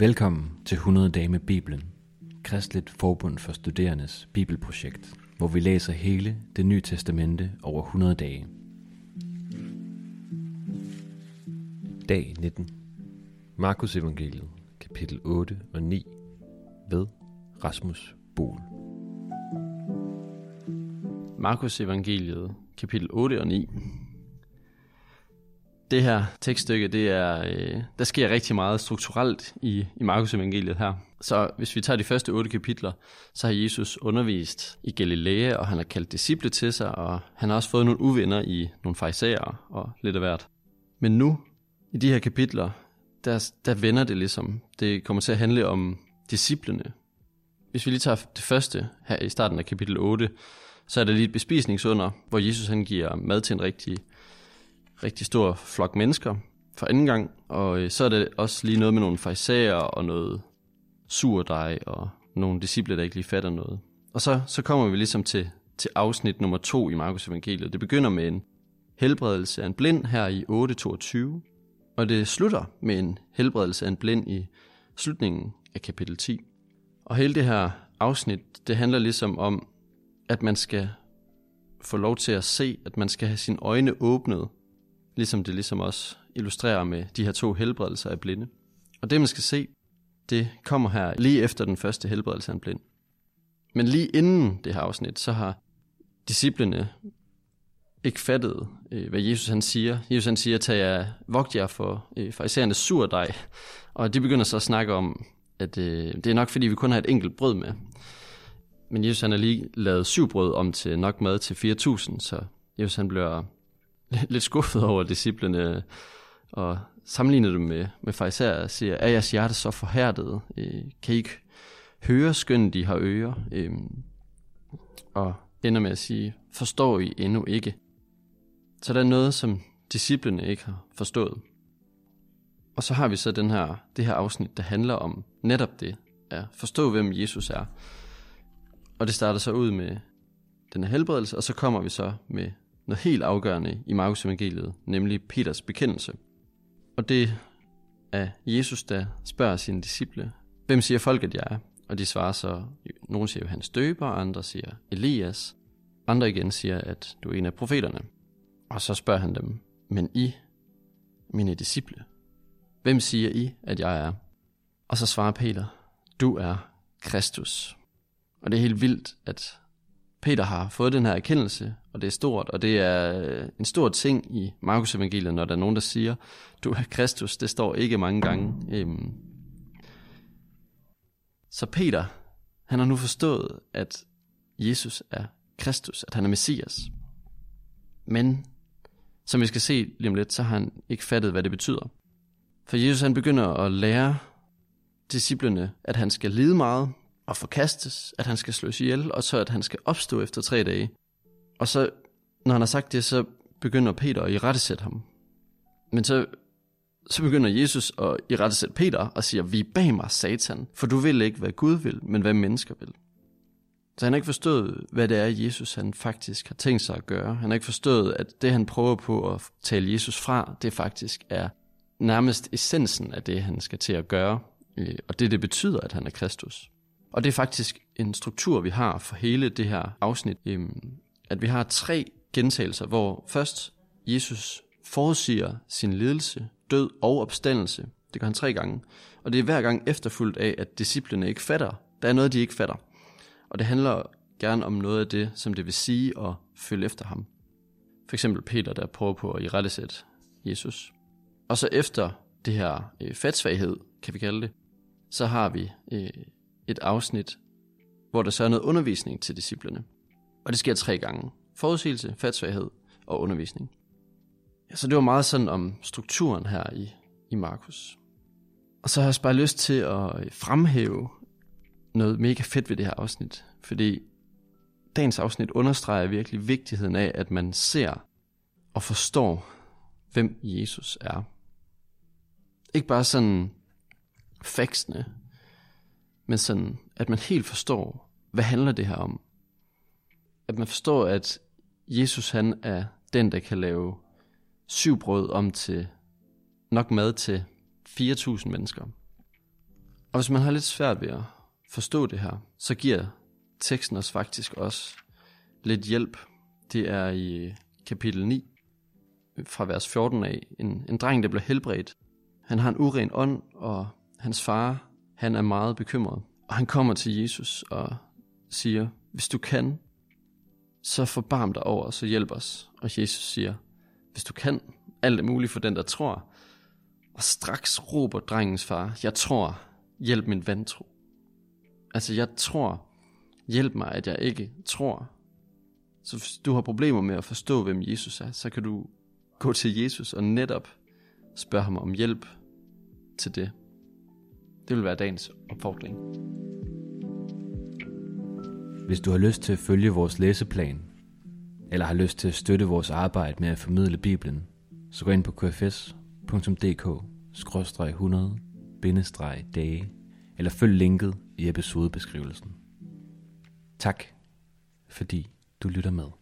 Velkommen til 100 dage med Bibelen, Kristligt Forbund for Studerendes Bibelprojekt, hvor vi læser hele det nye testamente over 100 dage. Dag 19. Markus Evangeliet, kapitel 8 og 9 ved Rasmus Bol. Markus Evangeliet, kapitel 8 og 9. Det her tekststykke, det er, øh, der sker rigtig meget strukturelt i, i Markus Evangeliet her. Så hvis vi tager de første otte kapitler, så har Jesus undervist i Galilea, og han har kaldt disciple til sig, og han har også fået nogle uvenner i nogle fejserer og lidt af hvert. Men nu, i de her kapitler, der, der vender det ligesom. Det kommer til at handle om disciplene. Hvis vi lige tager det første her i starten af kapitel 8, så er der lige et bespisningsunder, hvor Jesus han giver mad til en rigtig, rigtig stor flok mennesker for anden gang. Og øh, så er det også lige noget med nogle fejsager og noget surdej og nogle disciple, der ikke lige fatter noget. Og så, så kommer vi ligesom til, til afsnit nummer to i Markus evangeliet. Det begynder med en helbredelse af en blind her i 8.22, og det slutter med en helbredelse af en blind i slutningen af kapitel 10. Og hele det her afsnit, det handler ligesom om, at man skal få lov til at se, at man skal have sine øjne åbnet, ligesom det ligesom også illustrerer med de her to helbredelser af blinde. Og det man skal se, det kommer her lige efter den første helbredelse af en blind. Men lige inden det her afsnit, så har disciplene ikke fattet, øh, hvad Jesus han siger. Jesus han siger, tag jer, vogt jer for øh, fariserende surdej. Og de begynder så at snakke om, at øh, det er nok fordi, vi kun har et enkelt brød med. Men Jesus han har lige lavet syv brød om til nok mad til 4.000, så Jesus han bliver lidt skuffet over disciplene og sammenligner dem med, med fariserer og siger, er jeres hjerte så forhærdet? Øh, kan I ikke høre skøn, de har ører? Øh, og ender med at sige, forstår I endnu ikke? Så der er noget, som disciplene ikke har forstået. Og så har vi så den her, det her afsnit, der handler om netop det, at forstå, hvem Jesus er. Og det starter så ud med den her helbredelse, og så kommer vi så med noget helt afgørende i Markus evangeliet, nemlig Peters bekendelse. Og det er Jesus, der spørger sine disciple, hvem siger folk, at jeg er? Og de svarer så, nogen siger hans døber, andre siger Elias, andre igen siger, at du er en af profeterne. Og så spørger han dem, men I, mine disciple, hvem siger I, at jeg er? Og så svarer Peter, du er Kristus. Og det er helt vildt, at Peter har fået den her erkendelse, og det er stort, og det er øh, en stor ting i Markus evangeliet, når der er nogen, der siger, du er Kristus, det står ikke mange gange. Øhm. Så Peter, han har nu forstået, at Jesus er Kristus, at han er Messias. Men, som vi skal se lige om lidt, så har han ikke fattet, hvad det betyder. For Jesus han begynder at lære disciplene, at han skal lide meget, og forkastes, at han skal slås ihjel, og så at han skal opstå efter tre dage. Og så, når han har sagt det, så begynder Peter at irettesætte ham. Men så, så begynder Jesus at irettesætte Peter og siger, vi bag mig, satan, for du vil ikke, hvad Gud vil, men hvad mennesker vil. Så han har ikke forstået, hvad det er, Jesus han faktisk har tænkt sig at gøre. Han har ikke forstået, at det, han prøver på at tale Jesus fra, det faktisk er nærmest essensen af det, han skal til at gøre. Øh, og det, det betyder, at han er Kristus. Og det er faktisk en struktur, vi har for hele det her afsnit, øhm, at vi har tre gentagelser, hvor først Jesus forudsiger sin lidelse, død og opstandelse. Det gør han tre gange. Og det er hver gang efterfulgt af, at disciplene ikke fatter. Der er noget, de ikke fatter. Og det handler gerne om noget af det, som det vil sige at følge efter ham. For eksempel Peter, der prøver på at irettesætte Jesus. Og så efter det her øh, fatsvaghed, kan vi kalde det, så har vi øh, et afsnit, hvor der så er noget undervisning til disciplene. Og det sker tre gange. Forudsigelse, fatsvaghed og undervisning. Ja, så det var meget sådan om strukturen her i, i Markus. Og så har jeg bare lyst til at øh, fremhæve noget mega fedt ved det her afsnit. Fordi dagens afsnit understreger virkelig vigtigheden af, at man ser og forstår, hvem Jesus er. Ikke bare sådan faxene, men sådan, at man helt forstår, hvad handler det her om? At man forstår, at Jesus han er den, der kan lave syv brød om til nok mad til 4.000 mennesker. Og hvis man har lidt svært ved at forstå det her, så giver teksten os faktisk også lidt hjælp. Det er i kapitel 9, fra vers 14 af, en, en dreng, der bliver helbredt. Han har en uren ånd, og hans far, han er meget bekymret. Og han kommer til Jesus og siger, hvis du kan, så forbarm dig over os så hjælp os. Og Jesus siger, hvis du kan, alt er muligt for den, der tror. Og straks råber drengens far, jeg tror, hjælp min vantro. Altså, jeg tror, hjælp mig, at jeg ikke tror. Så hvis du har problemer med at forstå, hvem Jesus er, så kan du gå til Jesus og netop spørge ham om hjælp til det. Det vil være dagens opfordring. Hvis du har lyst til at følge vores læseplan, eller har lyst til at støtte vores arbejde med at formidle Bibelen, så gå ind på kfs.dk-100-dage, eller følg linket i episodebeskrivelsen. Tak, fordi du lytter med.